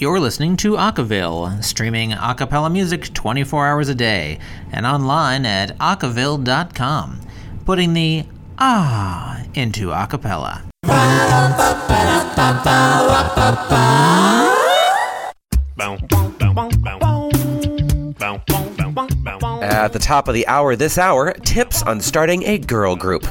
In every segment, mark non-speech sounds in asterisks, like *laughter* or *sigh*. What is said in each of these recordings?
You're listening to Acaville, streaming a cappella music 24 hours a day and online at acaville.com, putting the ah into a cappella. At the top of the hour this hour, tips on starting a girl group.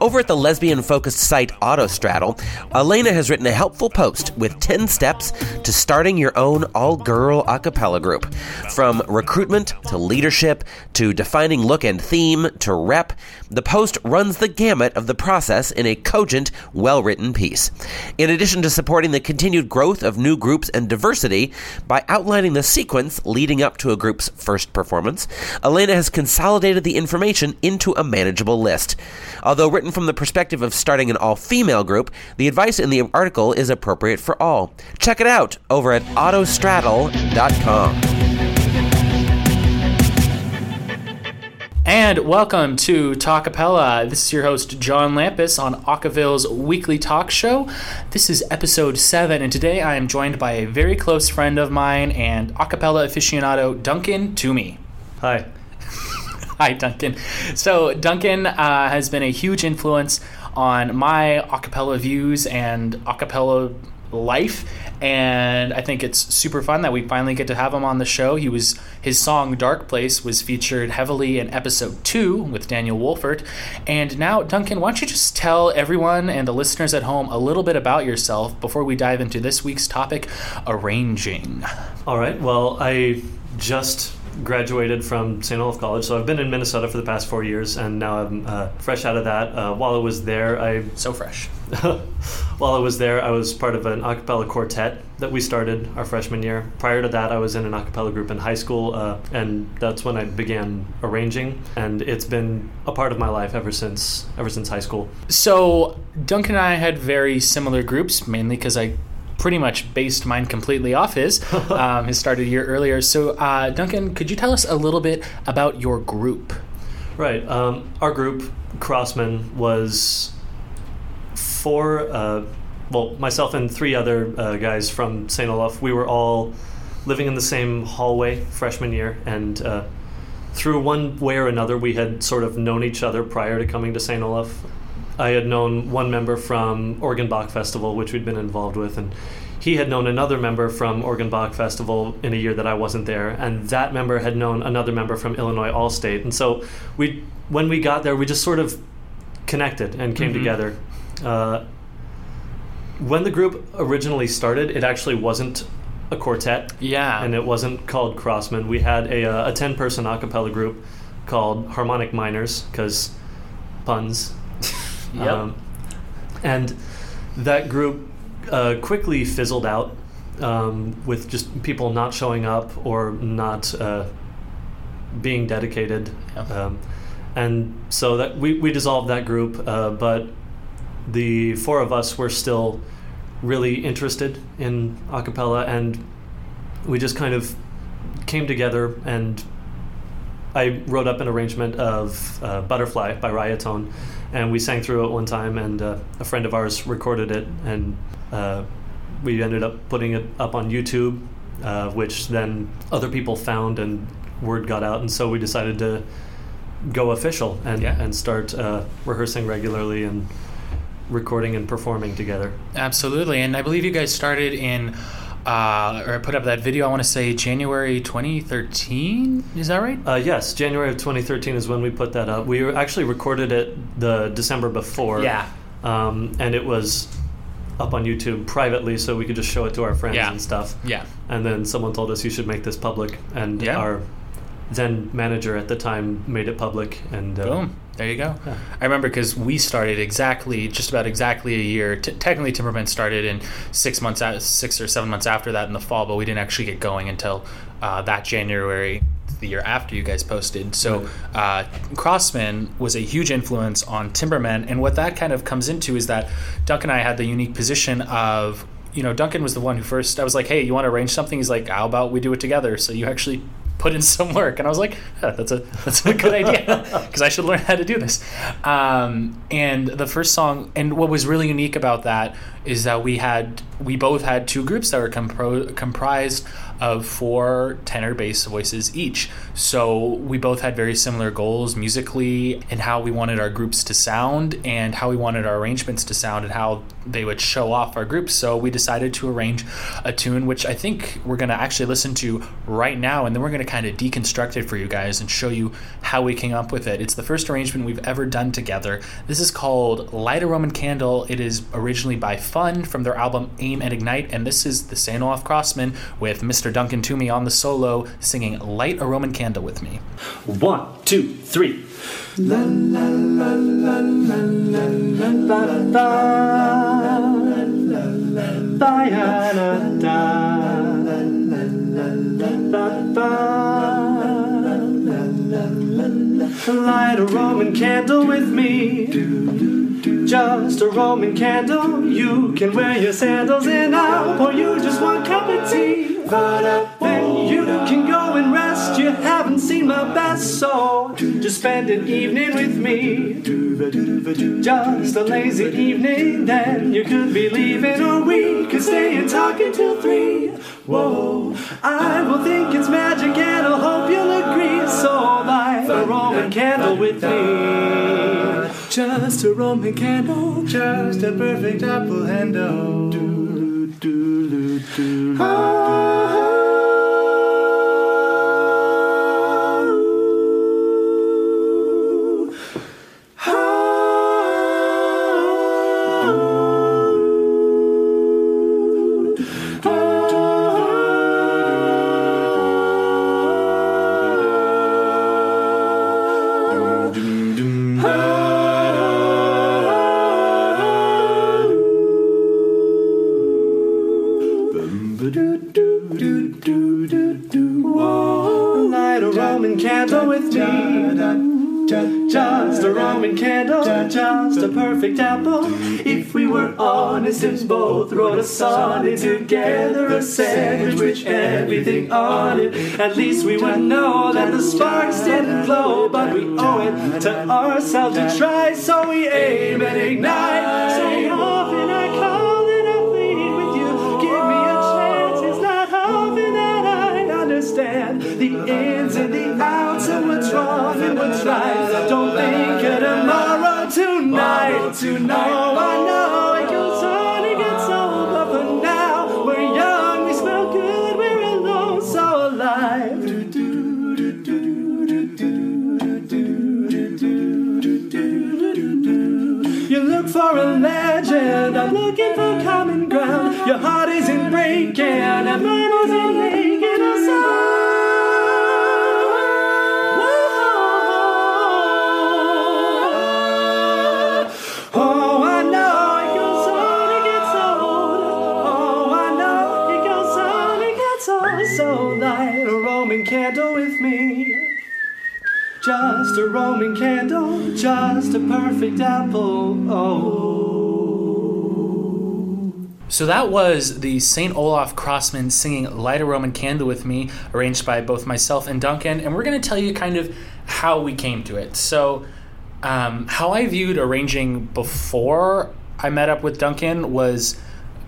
Over at the lesbian focused site Autostraddle, Elena has written a helpful post with 10 steps to starting your own all girl a cappella group. From recruitment to leadership to defining look and theme to rep, the post runs the gamut of the process in a cogent, well written piece. In addition to supporting the continued growth of new groups and diversity by outlining the sequence leading up to a group's first performance, Elena has consolidated the information into a manageable list. Although written from the perspective of starting an all female group, the advice in the article is appropriate for all. Check it out over at autostraddle.com. And welcome to Talkapella. This is your host, John Lampus, on Acaville's weekly talk show. This is episode 7, and today I am joined by a very close friend of mine and acapella aficionado, Duncan Toomey. Hi. Hi, Duncan. So, Duncan uh, has been a huge influence on my acapella views and acapella life and I think it's super fun that we finally get to have him on the show. He was his song Dark Place was featured heavily in episode 2 with Daniel Wolfert. And now Duncan, why don't you just tell everyone and the listeners at home a little bit about yourself before we dive into this week's topic, arranging. All right. Well, I just graduated from St. Olaf College, so I've been in Minnesota for the past four years, and now I'm uh, fresh out of that. Uh, while I was there, I So fresh. *laughs* while I was there, I was part of an a cappella quartet that we started our freshman year. Prior to that, I was in an a cappella group in high school, uh, and that's when I began arranging. And it's been a part of my life ever since ever since high school. So Duncan and I had very similar groups, mainly because I pretty much based mine completely off his. *laughs* um, his started a year earlier. So uh, Duncan, could you tell us a little bit about your group? Right. Um, our group, Crossman, was four, uh, well, myself and three other uh, guys from St. Olaf. We were all living in the same hallway freshman year, and uh, through one way or another, we had sort of known each other prior to coming to St. Olaf. I had known one member from Oregon Bach Festival, which we'd been involved with, and he had known another member from Oregon Bach Festival in a year that I wasn't there, and that member had known another member from Illinois Allstate. And so we, when we got there, we just sort of connected and came Mhm. together. Uh, when the group originally started, it actually wasn't a quartet, Yeah. and it wasn't called Crossman. We had a, uh, a 10 person a cappella group called Harmonic Miners, because puns. Yep. Um, and that group uh, quickly fizzled out um, with just people not showing up or not uh, being dedicated. Yeah. Um, and so that we, we dissolved that group, uh, but the four of us were still really interested in a cappella, and we just kind of came together and I wrote up an arrangement of uh, Butterfly by Riotone, and we sang through it one time, and uh, a friend of ours recorded it, and uh, we ended up putting it up on YouTube, uh, which then other people found, and word got out, and so we decided to go official and, Yeah. and start uh, rehearsing regularly and recording and performing together. Absolutely. And I believe you guys started in, uh, or put up that video, I want to say January 2013. Is that right? Uh, yes, January of 2013 is when we put that up. We actually recorded it the December before. Yeah. Um, and it was up on YouTube privately, so we could just show it to our friends Yeah. and stuff. Yeah. And then someone told us you should make this public, and Yeah. our then manager at the time made it public. And uh, Boom. There you go. Yeah. I remember because we started exactly, just about exactly a year. T- technically, Timberman started in six months, out, six or seven months after that in the fall, but we didn't actually get going until uh, that January, the year after you guys posted. So, uh, Crossman was a huge influence on Timberman, and what that kind of comes into is that Duncan and I had the unique position of. You know, Duncan was the one who first. I was like, "Hey, you want to arrange something?" He's like, "How about we do it together?" So you actually put in some work. And I was like, "Yeah, that's a that's a good idea *laughs* because I should learn how to do this. Um, and the first song, and what was really unique about that is that we had we both had two groups that were compro- comprised of four tenor bass voices each. So we both had very similar goals musically and how we wanted our groups to sound and how we wanted our arrangements to sound and how they would show off our groups. So we decided to arrange a tune which I think we're going to actually listen to right now and then we're going to kind of deconstruct it for you guys and show you how we came up with it. It's the first arrangement we've ever done together. This is called Light a Roman Candle. It is originally by Fun from their album Aim and Ignite and this is the St. Olaf Crossman with Mr. Duncan Toomey on the solo singing Light a Roman Candle with me. One, two, three. Light a Roman candle with me. Just a Roman candle. You can wear your sandals and I'll pour you just one cup of tea. Seen my best, so just spend an evening with me. Just a lazy evening, then you could be leaving, or we could stay and talk until three. Whoa, I will think it's magic, and I'll hope you'll agree. So light a Roman candle with me. Just a Roman candle, just a perfect apple handle. Light a perfect apple. If we were honest and both wrote a sonnet together, a sandwich with everything on it, at least we would know that the sparks didn't glow. But we owe it to ourselves to try, so we aim and ignite. So just a perfect apple. Oh. So that was the St. Olaf Crossman singing Light a Roman Candle with Me, arranged by both myself and Duncan. And we're going to tell you kind of how we came to it. So, um, how I viewed arranging before I met up with Duncan was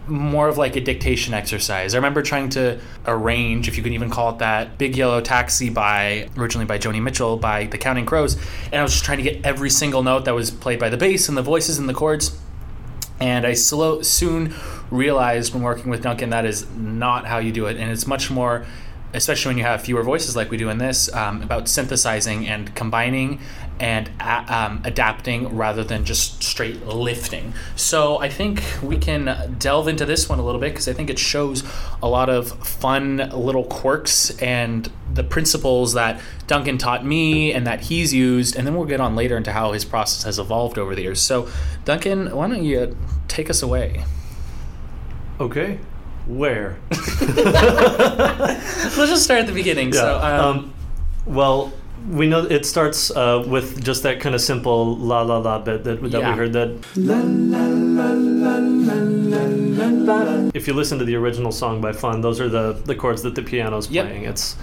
more of like a dictation exercise. I remember trying to arrange, if you can even call it that, Big Yellow Taxi by originally by Joni Mitchell by The Counting Crows, and I was just trying to get every single note that was played by the bass and the voices and the chords. And I slow, soon realized when working with Duncan that is not how you do it, and it's much more, especially when you have fewer voices like we do in this, um, about synthesizing and combining and a- um, adapting rather than just straight lifting. So I think we can delve into this one a little bit because I think it shows a lot of fun little quirks and the principles that Duncan taught me and that he's used, and then we'll get on later into how his process has evolved over the years. So, Duncan, why don't you take us away? Okay. Where? *laughs* Let's just start at the beginning. So, um, um, well, we know it starts uh, with just that kind of simple la la la bit that, that Yeah. we heard. That if you listen to the original song by Fun, those are the the chords that the piano's Yep. playing. It's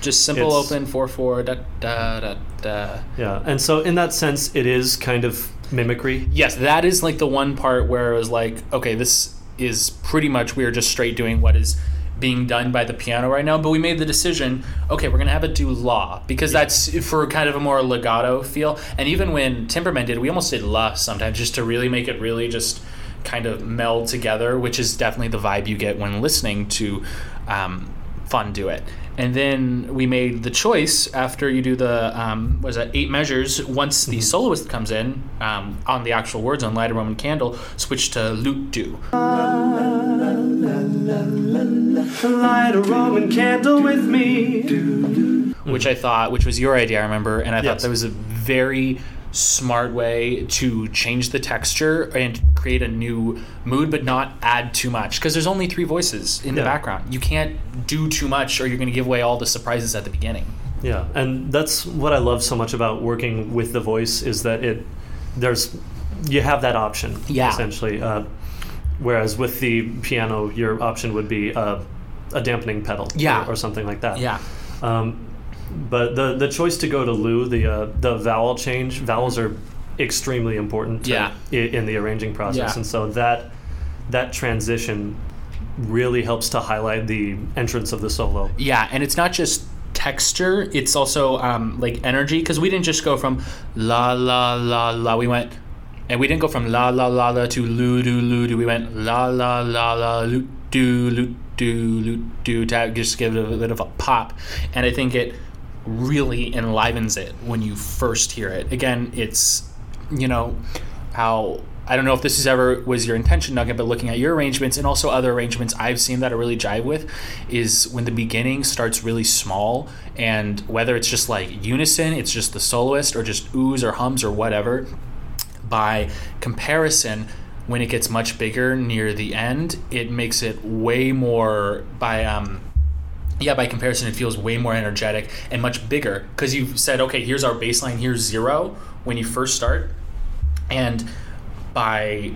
Just simple It's- open four four da da da da. Yeah, and so in that sense, it is kind of mimicry. Yes, that is like the one part where it was like, okay, this is pretty much we are just straight doing what is being done by the piano right now. But we made the decision, okay, we're gonna have it do la because that's for kind of a more legato feel. And even when Timberman did, we almost did la sometimes just to really make it really just kind of meld together, which is definitely the vibe you get when listening to um, Fun Do It. And then we made the choice after you do the um, was that eight measures. Once the soloist comes in um, on the actual words on Light a Roman Candle, switch to lute do. Light a Roman candle with me. which I thought, which was your idea, I remember, and I thought that was a very smart way to change the texture and create a new mood, but not add too much because there's only three voices in the background. You can't do too much, or you're going to give away all the surprises at the beginning. Yeah, and that's what I love so much about working with the voice is that it there's you have that option Yeah. essentially. Uh, whereas with the piano, your option would be uh, a dampening pedal, Yeah. or, or something like that. Yeah, Um, but the the choice to go to Lou, the uh, the vowel change, vowels are extremely important to, Yeah. i- in the arranging process, Yeah. and so that that transition really helps to highlight the entrance of the solo. yeah, and it's not just texture; it's also um, like energy because we didn't just go from la la la la. We went. And we didn't go from la la la la to lu do lu do. We went la la la la lu do lu do lu do to just give it a bit of a pop. And I think it really enlivens it when you first hear it. Again, it's you know how I don't know if this is ever was your intention, Nugget, but looking at your arrangements and also other arrangements I've seen that I really jive with is when the beginning starts really small and whether it's just like unison, it's just the soloist or just oohs or hums or whatever by comparison when it gets much bigger near the end it makes it way more by um yeah by comparison it feels way more energetic and much bigger because you've said okay here's our baseline here's zero when you first start and by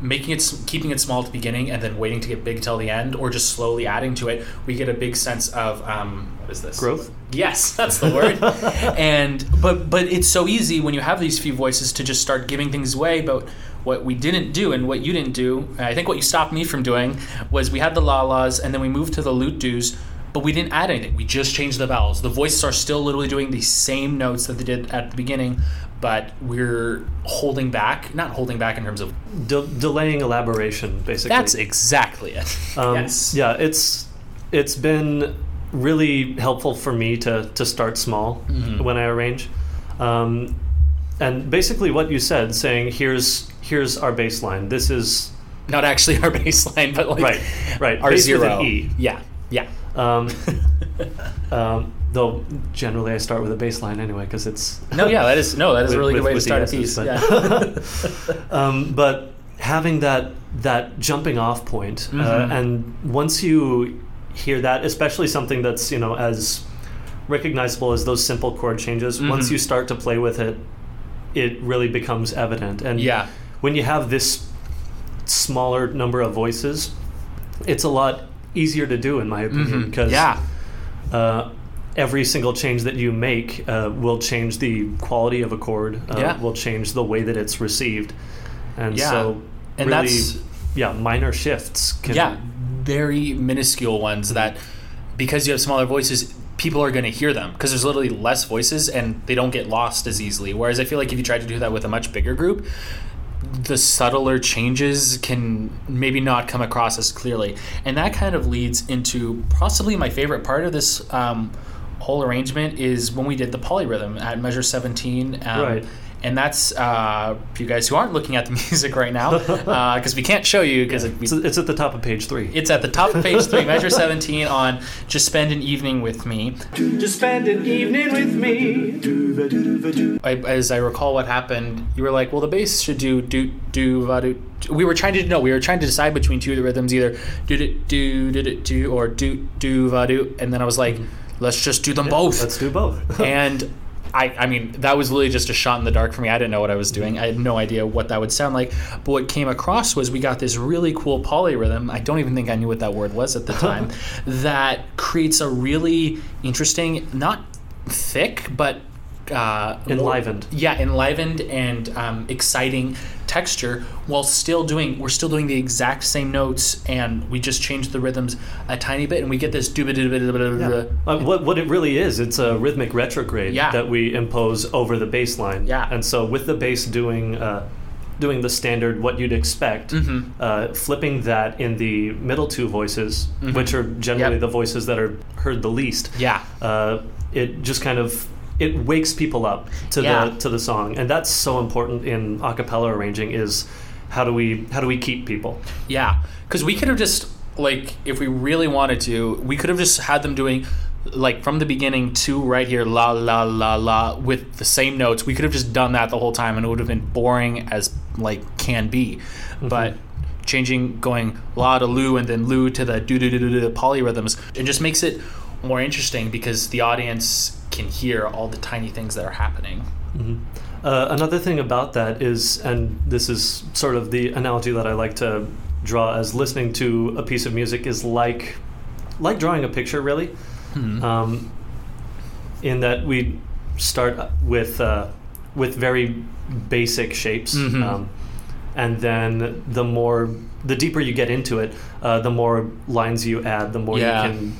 making it keeping it small at the beginning and then waiting to get big till the end or just slowly adding to it we get a big sense of um what is this Growth? Yes, *laughs* that's the word. *laughs* and but but it's so easy when you have these few voices to just start giving things away. But what we didn't do and what you didn't do, I think what you stopped me from doing was we had the la las and then we moved to the lute do's, but we didn't add anything. We just changed the vowels. The voices are still literally doing the same notes that they did at the beginning, but we're holding back. Not holding back in terms of De- delaying elaboration, basically. that's exactly it. Um, yes. Yeah, it's it's been really helpful for me to to start small Mm-hmm. when I arrange, um, and basically what you said, saying here's here's our baseline. This is Not actually our *laughs* baseline, but like right, right. our zero. E. Yeah. Um, *laughs* um, though generally I start with a baseline anyway because it's No, yeah, that is no, that is a *laughs* With- really good with- way to start a piece. but- Yeah. *laughs* um, but having that that jumping off point, uh, Mhm. and once you hear that, especially something that's you know as recognizable as those simple chord changes, once Mhm. you start to play with it, it really becomes evident. And Yeah. when you have this smaller number of voices, it's a lot easier to do, in my opinion, because yeah, uh, every single change that you make uh, will change the quality of a chord. Uh, Yeah. Will change the way that it's received, and Yeah. so and really, that's yeah, minor shifts can. yeah, very minuscule ones that because you have smaller voices, people are going to hear them because there's literally less voices and they don't get lost as easily. Whereas I feel like if you try to do that with a much bigger group, the subtler changes can maybe not come across as clearly. And that kind of leads into possibly my favorite part of this um, whole arrangement is when we did the polyrhythm at measure 17. Um, Right. And that's uh, for you guys who aren't looking at the *laughs* music right now, because we can't show you because It's, it's at the top of page three. it's at the top of page three, measure 17 on Just Spend an Evening with Me. Just spend an evening with me. I, as I recall what happened, you were like, well, the bass should do do do va do. We were trying to no, we were trying to decide between two of the rhythms, either do do do do do, do or do do va do, and then I was like, let's just do them both. Let's do both. *laughs* and I, I mean, that was literally just a shot in the dark for me. I didn't know what I was doing. I had no idea what that would sound like. But what came across was we got this really cool polyrhythm. I don't even think I knew what that word was at the *laughs* time. that creates a really interesting, not thick, but uh, more- Enlivened. yeah, enlivened and um, exciting texture while still doing we're still doing the exact same notes and we just change the rhythms a tiny bit and we get this Uh, what, what it really is, it's a rhythmic retrograde Yeah. that we impose over the bass line. Yeah. And so with the bass doing uh, doing the standard what you'd expect, Mm-hmm. uh, flipping that in the middle two voices, which are generally Yep. the voices that are heard the least. Yeah. Uh, it just kind of it wakes people up to Yeah. the to the song, and that's so important in a cappella arranging. Is how do we how do we keep people? Yeah, because we could have just like if we really wanted to, we could have just had them doing like from the beginning to right here la la la la with the same notes. We could have just done that the whole time, and it would have been boring as like can be. Mm-hmm. But changing going la to lu and then lu to the do do do do do polyrhythms, it just makes it more interesting because the audience can hear all the tiny things that are happening. Uh, another thing about that is, and this is sort of the analogy that I like to draw as listening to a piece of music is like like drawing a picture, really. Um, in that we start with uh, with very basic shapes, Mhm. um, and then the more the deeper you get into it, uh, the more lines you add, the more Yeah. you can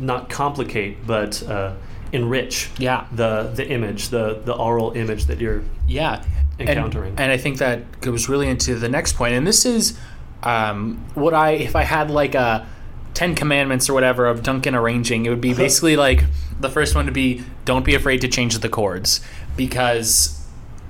not complicate but uh, enrich Yeah. the the image, the the aural image that you're yeah And- Encountering. and, i think that goes really into the next point and this is um, what i if i had like a 10 commandments or whatever of duncan arranging it would be *laughs* basically like the first one to be don't be afraid to change the chords because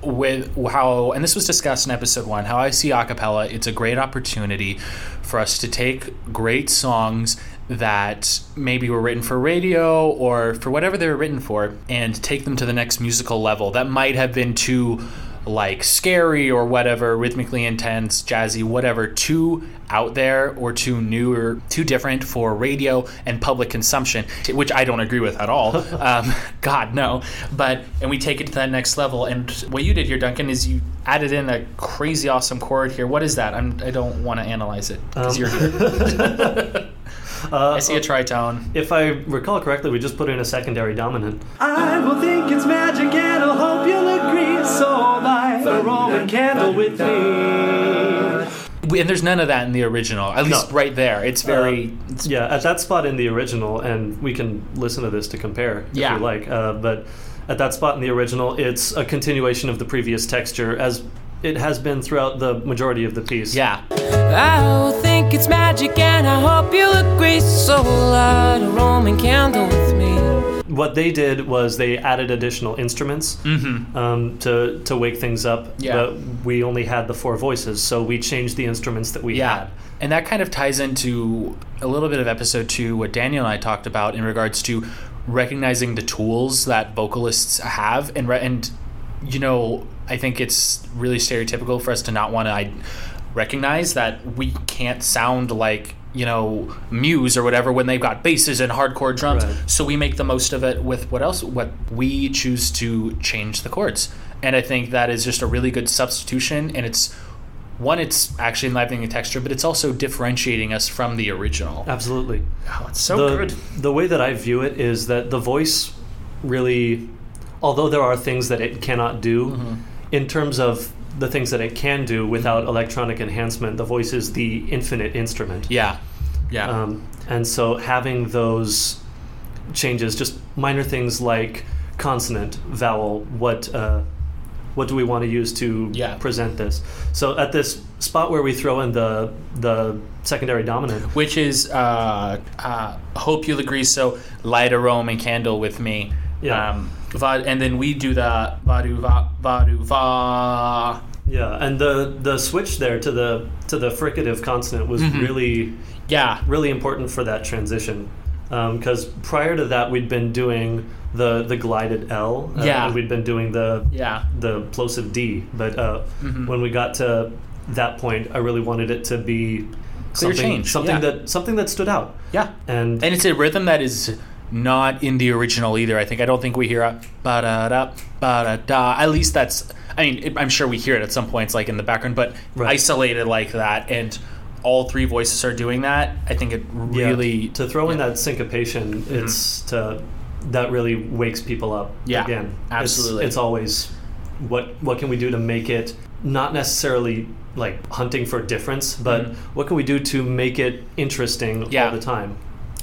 with how and this was discussed in episode one how i see acapella it's a great opportunity for us to take great songs that maybe were written for radio or for whatever they were written for and take them to the next musical level that might have been too like scary or whatever rhythmically intense jazzy whatever too out there or too new or too different for radio and public consumption which i don't agree with at all. *laughs* Um, god no. But and we take it to that next level. And what you did here duncan is you added in a crazy awesome chord here. What is that? I'm, i don't want to analyze it because Um, you're here *laughs* *laughs* Uh, i see a tritone if I recall correctly, we just put in a secondary dominant. I will think it's magic and I hope you'll agree. So light a Roman candle with me. And there's none of that in the original at least No. right there it's very Uh, it's Yeah, at that spot in the original, and we can listen to this to compare if Yeah. you like. Uh, but at that spot in the original, it's a continuation of the previous texture, as it has been throughout the majority of the piece. yeah I think it's magic and I hope you'll agree. So light a Roman candle with me. What they did was they added additional instruments mm-hmm. um, to to wake things up. Yeah. But we only had the four voices, so we changed the instruments that we Yeah. had. And that kind of ties into a little bit of episode two, what Daniel and I talked about in regards to recognizing the tools that vocalists have. And, re- and you know, I think it's really stereotypical for us to not want to I- recognize that we can't sound like, you know, Muse or whatever when they've got basses and hardcore drums. Right. So we make the most of it with what else? What we choose to change the chords. And I think that is just a really good substitution. And it's one, it's actually enlivening the texture, but it's also differentiating us from the original. Absolutely. Oh, it's so the, good. The way that I view it is that the voice really, although there are things that it cannot do, Mm-hmm. In terms of the things that it can do without electronic enhancement, the voice is the infinite instrument. Yeah. Yeah. Um, and so having those changes, just minor things like consonant, vowel, what uh, what do we want to use to Yeah. present this? So at this spot where we throw in the the secondary dominant, Which is, uh, uh, hope you'll agree. So, light a Roman candle with me. Yeah. Um, and then we do the vadu va, vadu va. Yeah, and the the switch there to the to the fricative consonant was Mm-hmm. really Yeah. really important for that transition. Because prior to that, we'd been doing the the glided L. uh, Yeah. and we'd been doing the Yeah. the plosive D. But uh, Mm-hmm. when we got to that point, I really wanted it to be Clear something change, something yeah. that something that stood out. Yeah. And, And it's a rhythm that is not in the original either. I think I don't think we hear a ba da da ba da da. At least that's. I mean, it, I'm sure we hear it at some points, like in the background, but Right. isolated like that, and all three voices are doing that. I think it Yeah, really to throw in that syncopation, it's to that really wakes people up. Yeah, again, It's- absolutely. It's, always what what can we do to make it not necessarily like hunting for difference, but Mhm. what can we do to make it interesting Yeah. all the time?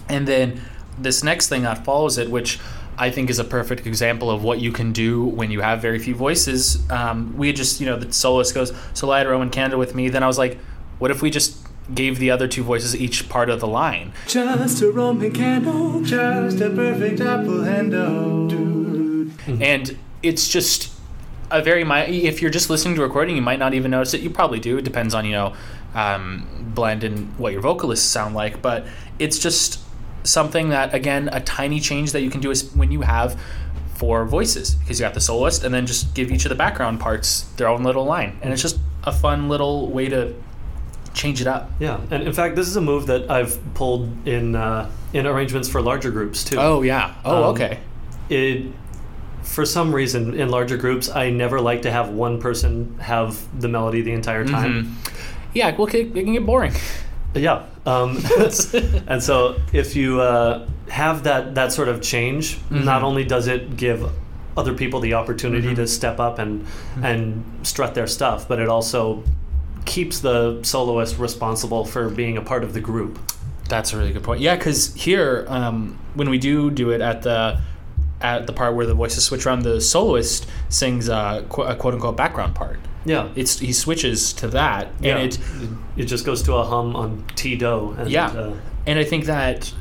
And then this next thing that follows it, which I think is a perfect example of what you can do when you have very few voices. Um, we had just, you know, the soloist goes, So light a Roman candle with me. Then I was like, what if we just gave the other two voices each part of the line? Just a Roman candle, just a perfect apple handle. And it's just a very if you're just listening to a recording, you might not even notice it. You probably do. It depends on you know um, blend and what your vocalists sound like. But it's just something that again a tiny change that you can do is when you have four voices because you got the soloist and then just give each of the background parts their own little line, and it's just a fun little way to change it up. Yeah, and in fact, this is a move that I've pulled in uh, in arrangements for larger groups too. Oh yeah. Oh Um, okay. it for some reason in larger groups i never like to have one person have the melody the entire time Mhm. Yeah. Well, it can get boring. Yeah um, *laughs* and so if you uh, have that that sort of change Mm-hmm. not only does it give other people the opportunity Mm-hmm. to step up and and strut their stuff but it also keeps the soloist responsible for being a part of the group That's a really good point. Yeah, because here, um, when we do do it at the at the part where the voices switch around, the soloist sings uh, qu- a quote unquote background part. Yeah It's he switches to that, yeah. and it it just goes to a hum on T do and yeah, uh, and I think that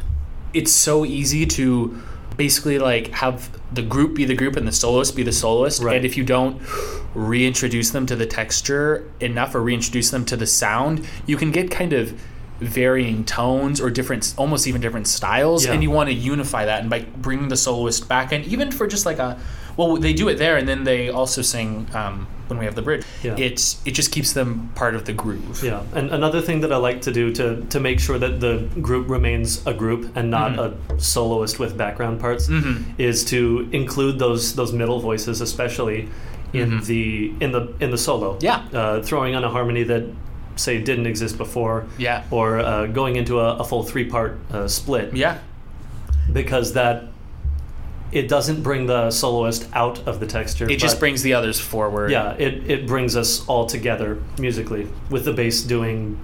it's so easy to basically like have the group be the group and the soloist be the soloist, Right. and if you don't reintroduce them to the texture enough or reintroduce them to the sound, you can get kind of varying tones or different almost even different styles Yeah. and you want to unify that and by bringing the soloist back and even for just like a well they do it there and then they also sing um, when we have the bridge Yeah. it's it just keeps them part of the groove Yeah, and another thing that I like to do to to make sure that the group remains a group and not a soloist with background parts Mhm. is to include those those middle voices, especially in the in the in the solo. Yeah. uh, throwing on a harmony that say didn't exist before. Yeah. or uh, going into a, a full three part uh, split yeah because that. It doesn't bring the soloist out of the texture. it just brings the others forward yeah, it, it brings us all together musically with the bass doing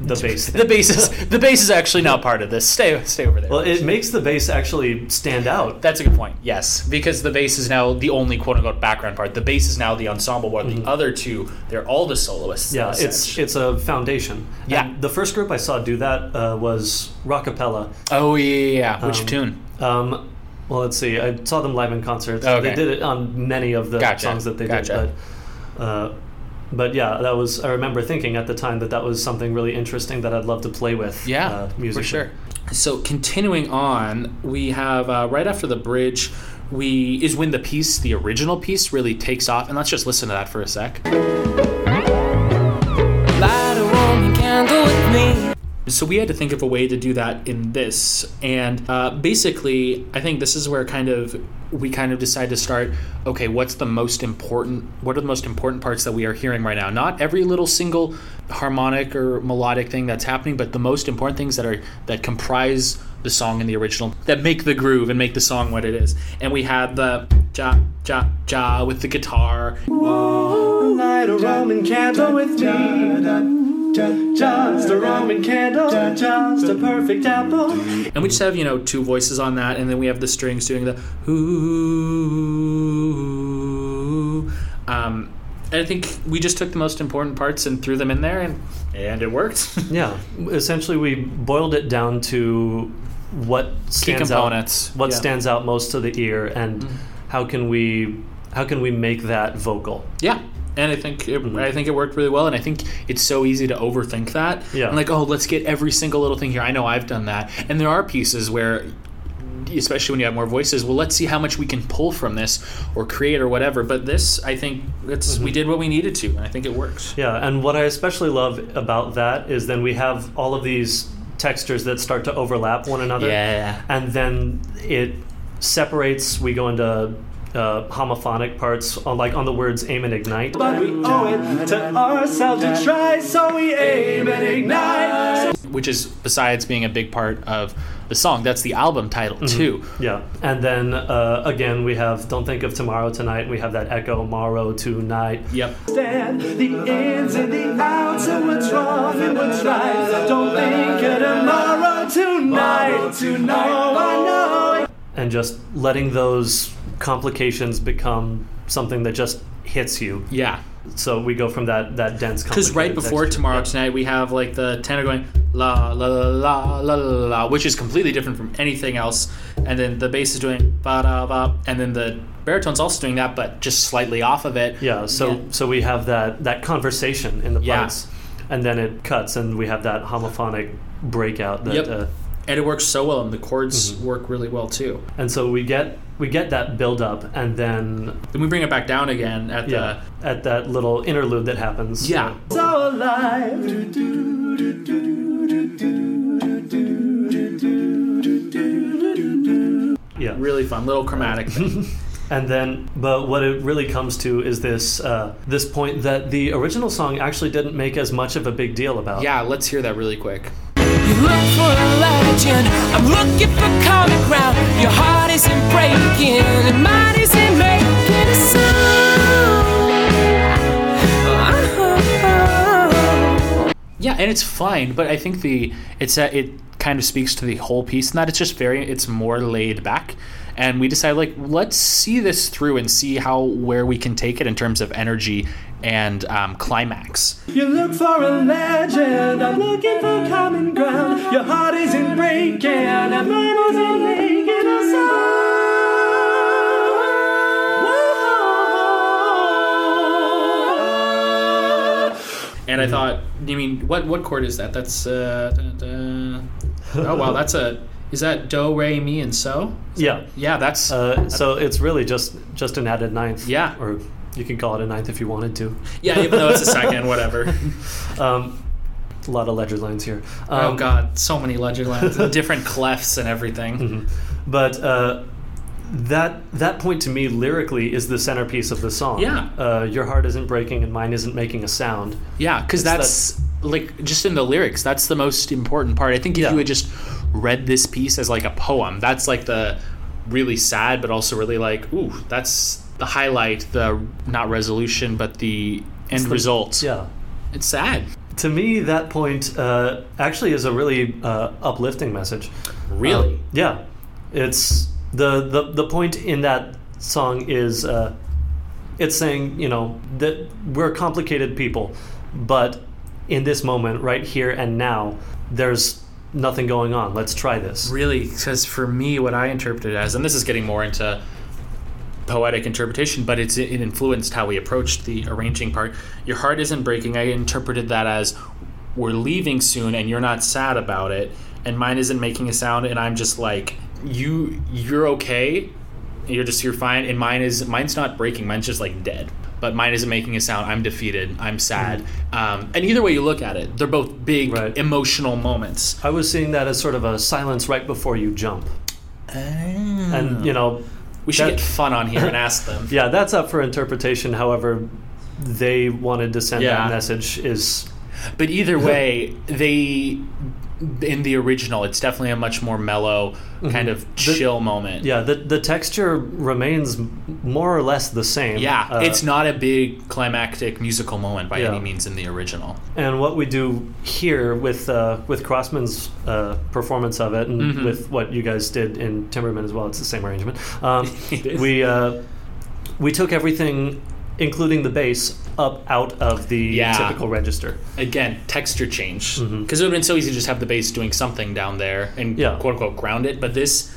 the *laughs* bass thing. the bass is the bass is actually not part of this stay stay over there Well, it makes the bass actually stand out. That's a good point. Yes, because the bass is now the only quote unquote background part. The bass is now the ensemble, while the other two, they're all the soloists. Yeah, it's it's a foundation. Yeah. And the first group I saw do that uh, was Rockapella. oh yeah, yeah, yeah. Which Um, tune? Um, well, let's see. I saw them live in concerts. Okay. They did it on many of the Gotcha, songs that they gotcha. did. But, uh, but yeah, that was. I remember thinking at the time that that was something really interesting that I'd love to play with. Yeah, uh, for sure. So continuing on, we have uh, right after the bridge. We is when the piece, the original piece, really takes off, and let's just listen to that for a sec. Light a Roman candle with me. So we had to think of a way to do that in this, and uh, basically, I think this is where kind of we kind of decide to start. Okay, what's the most important? What are the most important parts that we are hearing right now? Not every little single harmonic or melodic thing that's happening, but the most important things that are that comprise the song in the original that make the groove and make the song what it is. And we had the ja ja ja with the guitar. Light a Roman candle with me. Just a Roman candle, just a perfect apple. And we just have, you know, two voices on that, and then we have the strings doing the ooh. Um, and I think we just took the most important parts and threw them in there, and and it worked. *laughs* Yeah, essentially we boiled it down to what stands out, what yeah. Mm-hmm. stands out most to the ear, and how can we how can we make that vocal? yeah. And I think it, mm-hmm. I think it worked really well, and I think it's so easy to overthink that. Yeah. And like, oh, let's get every single little thing here. I know I've done that, and there are pieces where, especially when you have more voices, well, let's see how much we can pull from this or create or whatever. But this, I think, it's we mm-hmm. did what we needed to, and I think it works. Yeah, and what I especially love about that is then we have all of these textures that start to overlap one another. Yeah. And then it separates. We go into uh, homophonic parts, on, like on the words aim and ignite. But we owe it to ourselves to try, so we aim and ignite. which is besides being a big part of the song. That's the album title Mm-hmm. too. Yeah. And then uh, again, we have Don't Think of Tomorrow Tonight. We have that echo, Morrow tonight. Yep. Stand the ins and the outs and what's wrong and what's right. Don't think of tomorrow tonight. Tomorrow Tonight. Oh, I know. And just letting those complications become something that just hits you. Yeah. So we go from that, that dense Because right before texture. tomorrow Yep. tonight, we have like the tenor going la la la la la la which is completely different from anything else. And then the bass is doing ba da ba, and then the baritone's also doing that, but just slightly off of it. Yeah, so Yeah. so we have that that conversation in the Yeah. parts, and then it cuts, and we have that homophonic breakout. That, Yep. uh, and it works so well and the chords mm-hmm. work really well too and so we get we get that build up and then then we bring it back down again at yeah, the at that little interlude that happens yeah so alive yeah really fun little chromatic thing and then but what it really comes to is this uh, this point that the original song actually didn't make as much of a big deal about yeah let's hear that really quick you look for a legend. I'm looking for common ground. Your heart isn't breaking, and mine isn't making a sound. Yeah, and it's fine, but I think the it's uh, it kind of speaks to the whole piece and that it's just very it's more laid back. And we decided like let's see this through and see how where we can take it in terms of energy and um, climax. You look for a legend. I'm looking for common ground. Your heart isn't breaking, and mine isn't making a sound. And I thought, you mean what what chord is that? That's uh, da, da. oh wow, that's a is that do re mi and so? yeah. Yeah, that's Uh, so it's really just just an added ninth. Yeah. Or you can call it a ninth if you wanted to. yeah. Even though it's a second, *laughs* whatever. Um, a lot of ledger lines here. oh Um, god, so many ledger lines, and different clefs and everything. But uh, that that point to me lyrically is the centerpiece of the song. Yeah. Uh, your heart isn't breaking and mine isn't making a sound. Yeah, because that's like just in the lyrics. That's the most important part. I think if Yeah. you had just read this piece as like a poem, that's like the really sad, but also really like, ooh, that's the highlight. The not resolution, but the end the- result. Yeah. it's sad. To me, that point uh, actually is a really uh, uplifting message. Really. Um, yeah. It's the, the the point in that song is uh, it's saying you know that we're complicated people, but in this moment, right here and now, there's nothing going on. Let's try this. Really, because for me, what I interpreted as, and this is getting more into poetic interpretation, but it's it influenced how we approached the arranging part. Your heart isn't breaking. I interpreted that as we're leaving soon, and you're not sad about it, and mine isn't making a sound, and I'm just like you. You're okay. You're just you're fine, and mine is mine's not breaking. Mine's just like dead. But mine isn't making a sound. I'm defeated. I'm sad. Um, and either way you look at it, they're both big Right. emotional moments. I was seeing that as sort of a silence right before you jump, and you know, We should That- get fun on here and ask *laughs* them. yeah, that's up for interpretation. However, they wanted to send Yeah. that message is But either *laughs* way, they in the original, it's definitely a much more mellow kind of chill moment. Mm-hmm. yeah. The the texture remains more or less the same. Yeah, Uh, it's not a big climactic musical moment by Yeah. any means in the original. And what we do here with uh, with Crossman's uh, performance of it, and Mm-hmm. with what you guys did in Timberman as well, it's the same arrangement. Um, *laughs* we uh, we took everything, including the bass, up out of the Yeah. typical register. Again, texture change because it would have been so easy to just have the bass doing something down there and Mm-hmm. Yeah. quote unquote ground it. But this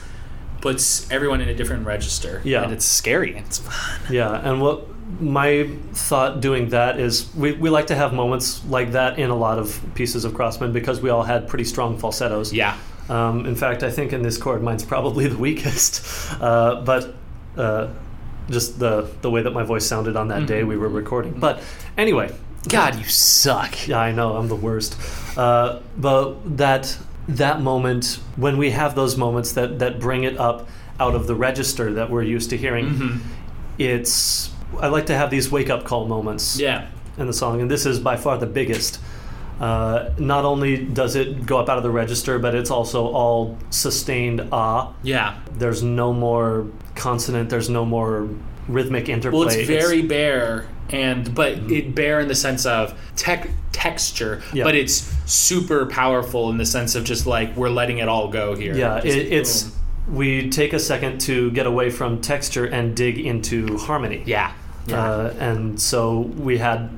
puts everyone in a different register. Yeah. and it's scary. It's fun. Yeah, and what my thought doing that is we, we like to have moments like that in a lot of pieces of Crossman because we all had pretty strong falsettos. Yeah, Um, in fact, I think in this chord, mine's probably the weakest. *laughs* Uh, but uh, just the the way that my voice sounded on that day we were recording. But anyway, God, you suck. yeah, I know I'm the worst. Uh, but that that moment when we have those moments that that bring it up out of the register that we're used to hearing. Mm-hmm. It's I like to have these wake up call moments Yeah. in the song, and this is by far the biggest. Uh, not only does it go up out of the register, but it's also all sustained ah. Yeah. There's no more consonant. There's no more rhythmic interplay. Well, it's very bare, and but it bare in the sense of tech texture, Yeah. but it's super powerful in the sense of just like we're letting it all go here. yeah. Just It, it's boom. we take a second to get away from texture and dig into harmony. yeah, yeah, Uh, and so we had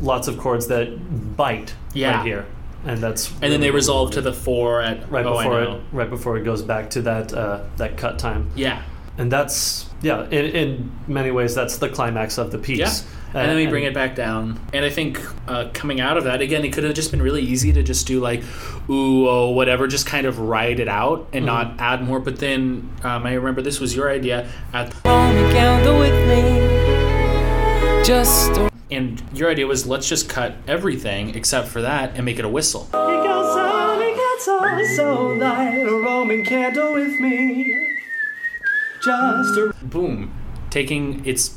lots of chords that bite Yeah. right here, and that's and then they resolve to the four at right oh, before it right before it goes back to that uh, that cut time. Yeah, and that's yeah in, in many ways that's the climax of the piece yeah. And then we bring it back down, and I think uh, coming out of that again, it could have just been really easy to just do like, ooh, oh, whatever, just kind of ride it out and not add more. But then um, I remember this was your idea at Roman candle with me. Just And your idea was let's just cut everything except for that and make it a whistle. Just a Boom. Taking it's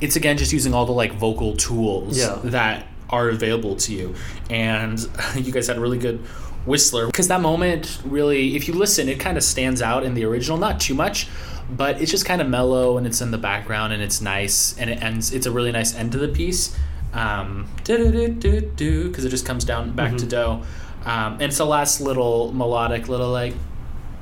it's again just using all the like vocal tools Yeah. that are available to you. And *laughs* you guys had a really good whistler because that moment really if you listen it kind of stands out in the original not too much but it's just kind of mellow and it's in the background and it's nice and it ends it's a really nice end to the piece um because it just comes down back to do um, and it's the last little melodic little like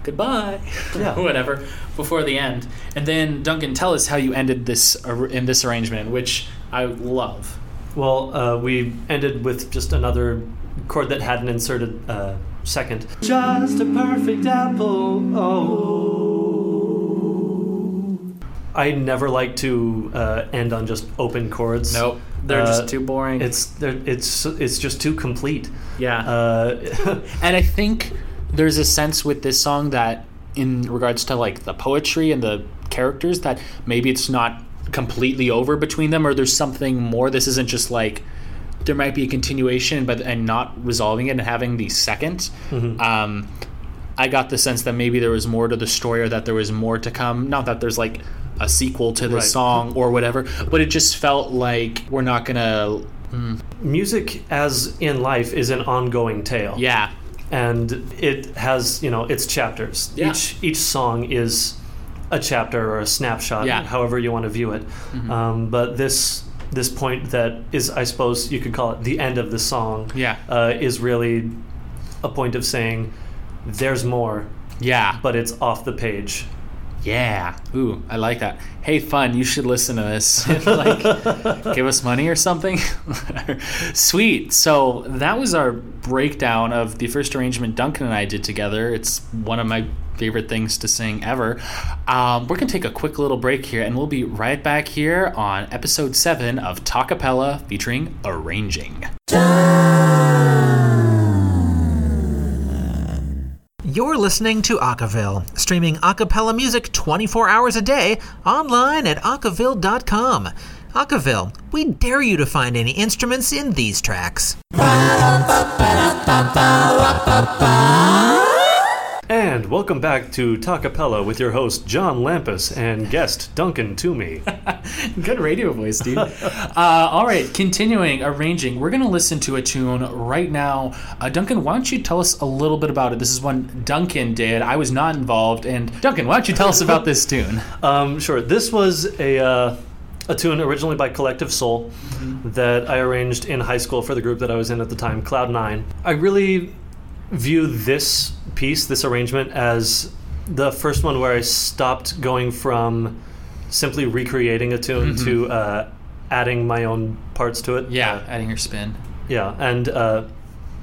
goodbye. Yeah. *laughs* whatever before the end. And then duncan tell us how you ended this ar- in this arrangement which i love. Well uh, we ended with just another chord that had an inserted uh, second. Just a perfect apple. Oh. i never like to uh, end on just open chords. Nope. They're Uh, just too boring. it's it's it's just too complete. Yeah. Uh, *laughs* and i think there's a sense with this song that in regards to like the poetry and the characters that maybe it's not completely over between them or there's something more. This isn't just like there might be a continuation but and not resolving it and having the 2nd um, i got the sense that maybe there was more to the story or that there was more to come. Not that there's like a sequel to the Right. song or whatever but it just felt like we're not gonna music as in life is an ongoing tale. Yeah and it has you know its chapters Yeah. each each song is a chapter or a snapshot Yeah. however you want to view it um, but this this point that is i suppose you could call it the end of the song Yeah. uh, is really a point of saying there's more yeah but it's off the page Yeah. Ooh, I like that. Hey, fun. You should listen to this. *laughs* like, give us money or something. *laughs* Sweet. So that was our breakdown of the first arrangement Duncan and I did together. It's one of my favorite things to sing ever. Um, we're gonna take a quick little break here, and we'll be right back here on episode seven of Talkapella featuring arranging. You're listening to Acaville, streaming acapella music 24 hours a day online at acaville.com. Acaville, we dare you to find any instruments in these tracks. And welcome back to Talkapella with your host John Lampus and guest Duncan Toomey. *laughs* Good radio voice, dude. uh, all right, continuing arranging. We're going to listen to a tune right now. Uh, Duncan, why don't you tell us a little bit about it? This is one Duncan did. I was not involved. And Duncan, why don't you tell us about this tune? *laughs* Um, sure. This was a uh, a tune originally by Collective Soul that I arranged in high school for the group that I was in at the time, Cloud Nine. I really view this piece, this arrangement, as the first one where I stopped going from simply recreating a tune to uh, adding my own parts to it. Yeah, adding your spin. Yeah, and uh,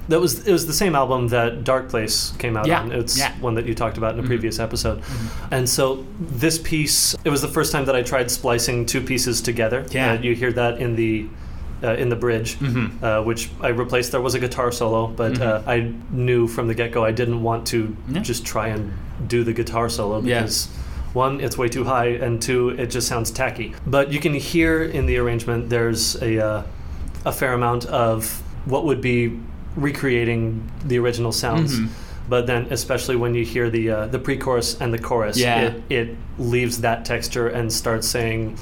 that was it was the same album that Dark Place came out Yeah, on. It's yeah. Mm-hmm. one that you talked about in a previous episode. And so this piece, it was the first time that I tried splicing two pieces together. Yeah. You hear that in the uh, in the bridge, Mm-hmm. uh, which I replaced. There was a guitar solo, but uh, I knew from the get go I didn't want to Yeah. just try and do the guitar solo Yeah. because. One, it's way too high, and two, it just sounds tacky. But you can hear in the arrangement there's a uh, a fair amount of what would be recreating the original sounds. But then, especially when you hear the uh, the pre-chorus and the chorus, Yeah. it, it leaves that texture and starts saying,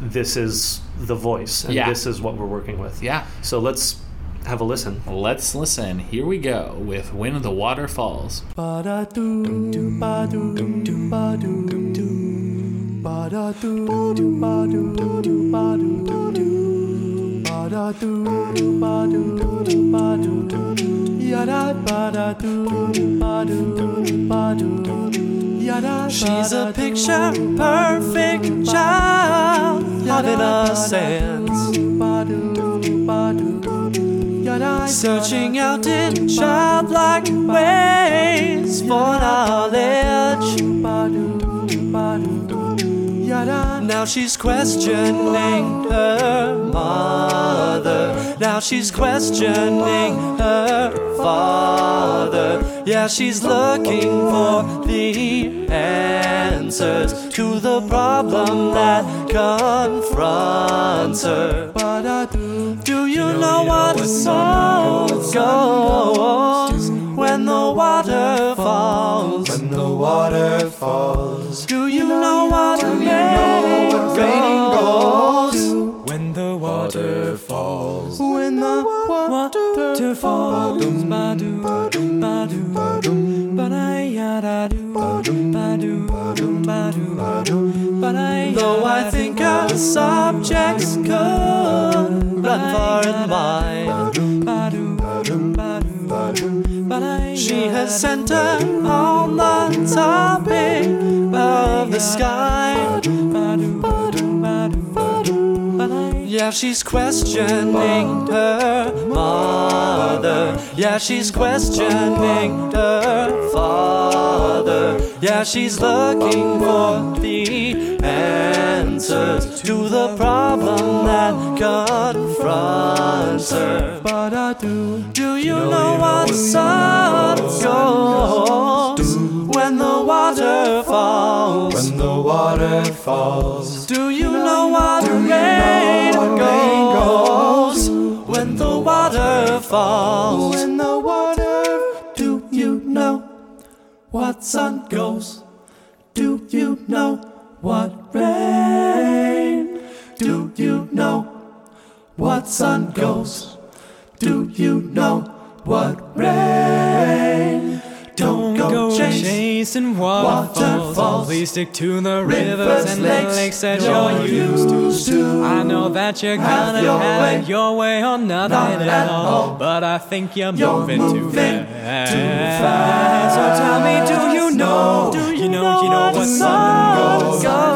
"This is the voice, and Mm-hmm. Yeah. this is what we're working with." Yeah. So let's have a listen. Let's listen. Here we go with When the Water Falls. She's a picture perfect child of innocence. Searching out in childlike ways for knowledge. Now she's questioning her mother. Now she's questioning her father. Yeah, she's looking for the answers to the problem that confronts her. But I do. Do you know what a song goes when the water falls? When the water falls. Do you know what rain goes? When the water falls. When the water falls. Ba-do, ba-do, ba-da-ya-da-do, ba-do, ba-do, ba-da-ya-da-do. Though I think our subjects could run far and wide. She has centered on the topic of the sky. Yeah, she's questioning her mother. Yeah, she's questioning her father. Yeah, she's looking for the answers to the problem that confronts her. But I do. Do you know what sun goes when the water falls? When the water falls. Do you know what rain falls? When the water, do you know what sun goes? Do you know what rain? Do you know what sun goes? Do you know what rain? Don't go chase chasing waterfalls. waterfalls. Please stick to the Rivers, and the lakes lakes that you're used to. to. I know that you're gonna your have way. it your way or nothing Not at all. all. But I think you're, You're moving, too fast. too fast. So tell me, do you know? Do you know? You know what sun goes? goes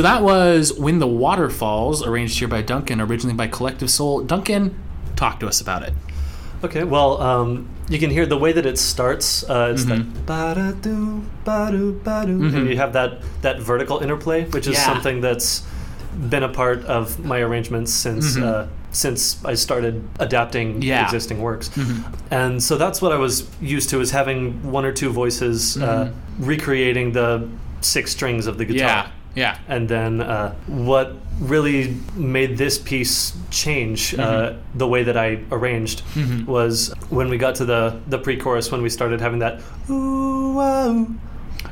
So that was When the Water Falls, arranged here by Duncan, originally by Collective Soul. Duncan, talk to us about it. Okay, well, um, you can hear the way that it starts. Uh, it's like ba-da-doo, ba-doo, ba-doo. and you have that that vertical interplay, which is Yeah. something that's been a part of my arrangements since uh, since I started adapting Yeah. existing works. And so that's what I was used to is having one or two voices uh, recreating the six strings of the guitar. Yeah, yeah. And then uh, what really made this piece change uh, Mm-hmm. the way that I arranged was when we got to the, the pre chorus, when we started having that, ooh, wow,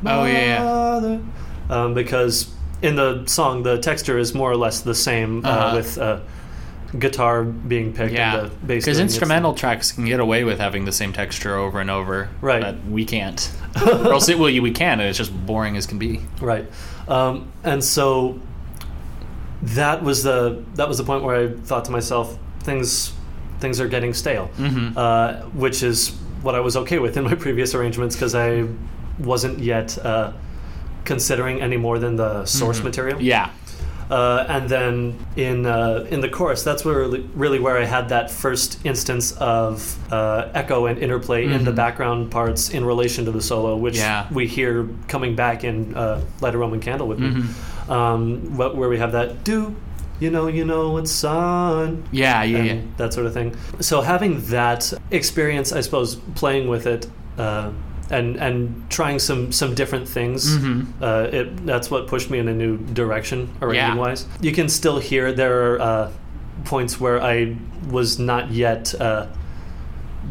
Oh, yeah. Um, because in the song, the texture is more or less the same uh, Uh-huh. with uh, guitar being picked Yeah, and the bass. because its instrumental tracks can get away with having the same texture over and over. Right. But we can't. *laughs* or else it, well, we can, and it's just boring as can be. Right. Um, and so that was the that was the point where I thought to myself, things things are getting stale, Mm-hmm. uh, which is what I was okay with in my *laughs* previous arrangements because I wasn't yet uh, considering any more than the source material. Mm-hmm. Yeah. Uh, and then in uh, in the chorus, that's where really, really where I had that first instance of uh, echo and interplay in the background parts in relation to the solo, which Mm-hmm. Yeah. we hear coming back in uh, "Light a Roman Candle" with Mm-hmm. me, um, wh- where we have that "do you know you know it's on. Yeah, yeah, and yeah. that sort of thing. So having that experience, I suppose, playing with it. And, and trying some, some different things, Mm-hmm. uh, it, that's what pushed me in a new direction, arranging wise. You can still hear there are uh, points where I was not yet uh,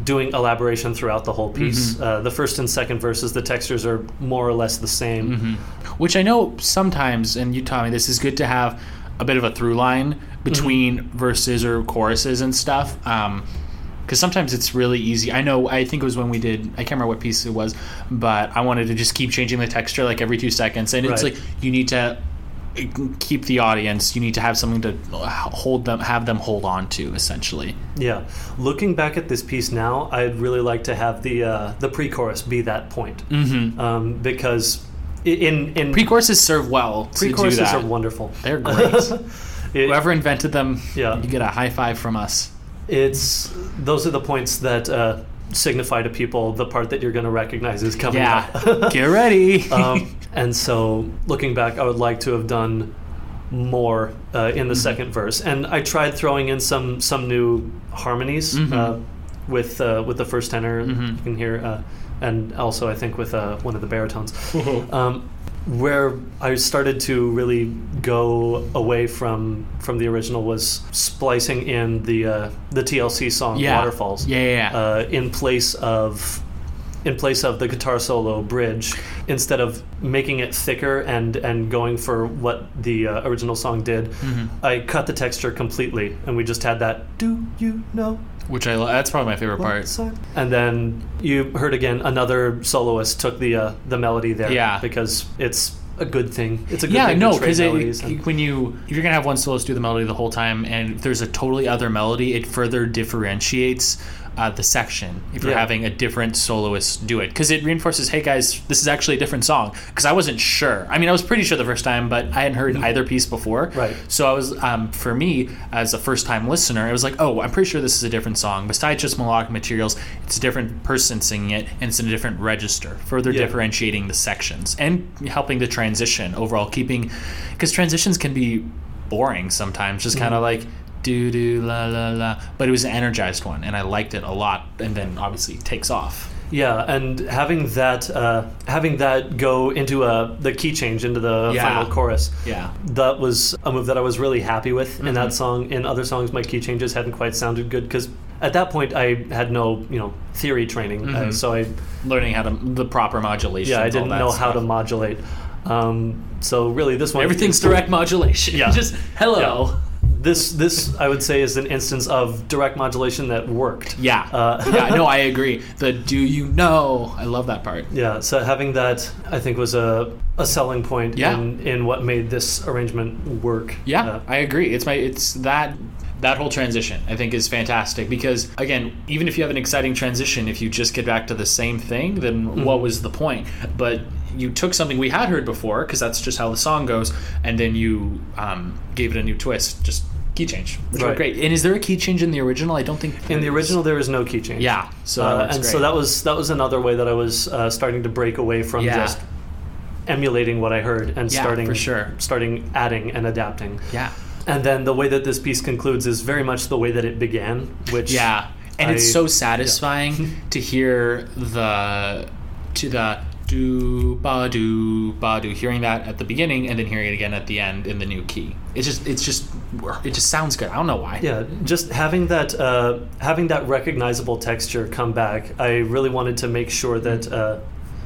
doing elaboration throughout the whole piece. Mm-hmm. Uh, the first and second verses, the textures are more or less the same. Mm-hmm. Which I know sometimes, and you taught me this is good to have a bit of a through line between verses or choruses and stuff. Because sometimes it's really easy. I know. I think it was when we did. I can't remember what piece it was, but I wanted to just keep changing the texture like every two seconds, and it's like you need to keep the audience. You need to have something to hold them, have them hold on to, essentially. Yeah, looking back at this piece now, I'd really like to have the uh, the pre-chorus be that point, mm-hmm. um, because in in Pre-choruses serve well. pre-choruses are wonderful. They're great. *laughs* Whoever invented them, Yeah. you get a high five from us. It's those are the points that uh, signify to people the part that you're going to recognize is coming Yeah, up. *laughs* get ready. *laughs* um, and so, looking back, I would like to have done more uh, in the second verse, and I tried throwing in some some new harmonies uh, with uh, with the first tenor. You can hear, uh, and also I think with uh, one of the baritones. *laughs* Um, where I started to really go away from from the original was splicing in the uh, the TLC song Yeah. Waterfalls Yeah, yeah, yeah. uh, in place of in place of the guitar solo bridge instead of making it thicker and and going for what the uh, original song did Mm-hmm. i cut the texture completely and we just had that do you know Which I lo- that's probably my favorite part. and then you heard again another soloist took the uh, the melody there Yeah. because it's a good thing it's a good thing. Yeah, thing no, because melodies when you if you're gonna have one soloist do the melody the whole time, and if there's a totally other melody, it further differentiates uh, the section. If you're Yeah. having a different soloist do it, because it reinforces, hey guys, this is actually a different song. Because I wasn't sure. I mean, I was pretty sure the first time, but I hadn't heard either piece before. Mm-hmm. Right. So I was, um, for me as a first time listener, it was like, oh, I'm pretty sure this is a different song. Besides just melodic materials, it's a different person singing it, and it's in a different register, further Yeah. differentiating the sections and helping the transition overall, keeping because transitions can be boring sometimes, just Mm-hmm. kind of like do do la la la. But it was an energized one, and I liked it a lot. And then obviously takes off. Yeah, and having that uh, having that go into a the key change into the Yeah. final chorus. Yeah. That was a move that I was really happy with in Mm-hmm. that song. In other songs, my key changes hadn't quite sounded good because at that point I had no you know theory training, Mm-hmm. uh, so I Learning how to the proper modulation. yeah I didn't know how to modulate. Um, so really, this one Everything's direct modulation. Yeah. *laughs* just hello. This this I would say is an instance of direct modulation that worked. Yeah. Uh, *laughs* yeah. No, I agree. The do you know? I love that part. Yeah, so having that, I think, was a, a selling point Yeah. in, in what made this arrangement work. Yeah, Uh, I agree. It's my it's that that whole transition I think is fantastic because again, even if you have an exciting transition, if you just get back to the same thing, then Mm-hmm. what was the point? But you took something we had heard before because that's just how the song goes, and then you um, gave it a new twist, just key change, which Right. great. And is there a key change in the original? I don't think in the original, there is no key change. Yeah, so Uh, and great. so that was that was another way that I was uh, starting to break away from Yeah. just emulating what I heard and Yeah, starting for sure. starting adding and adapting. yeah. And then the way that this piece concludes is very much the way that it began, which Yeah, and it's so satisfying to hear the to the do ba do ba do, hearing that at the beginning and then hearing it again at the end in the new key. It's just it's just it just sounds good. I don't know why. Yeah, just having that uh, having that recognizable texture come back, I really wanted to make sure that uh,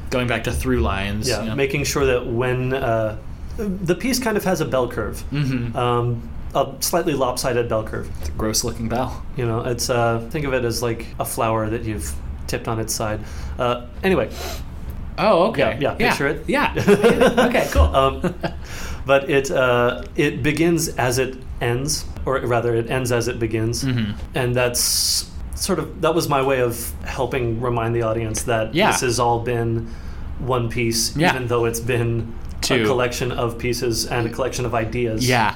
Going back to through lines. yeah, you know. making sure that when uh, the piece kind of has a bell curve, Mhm. um, a slightly lopsided bell curve. It's a gross looking bell. You know, it's uh, think of it as like a flower that you've tipped on its side. Uh, anyway, Oh, okay. Yeah, yeah, picture it. Yeah. *laughs* okay, cool. um, but it uh, it begins as it ends, or rather, it ends as it begins, Mm-hmm. and that's sort of that was my way of helping remind the audience that Yeah. this has all been one piece, Yeah. even though it's been Two. a collection of pieces and a collection of ideas Yeah.